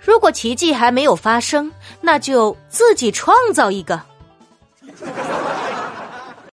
如果奇迹还没有发生那就自己创造一个。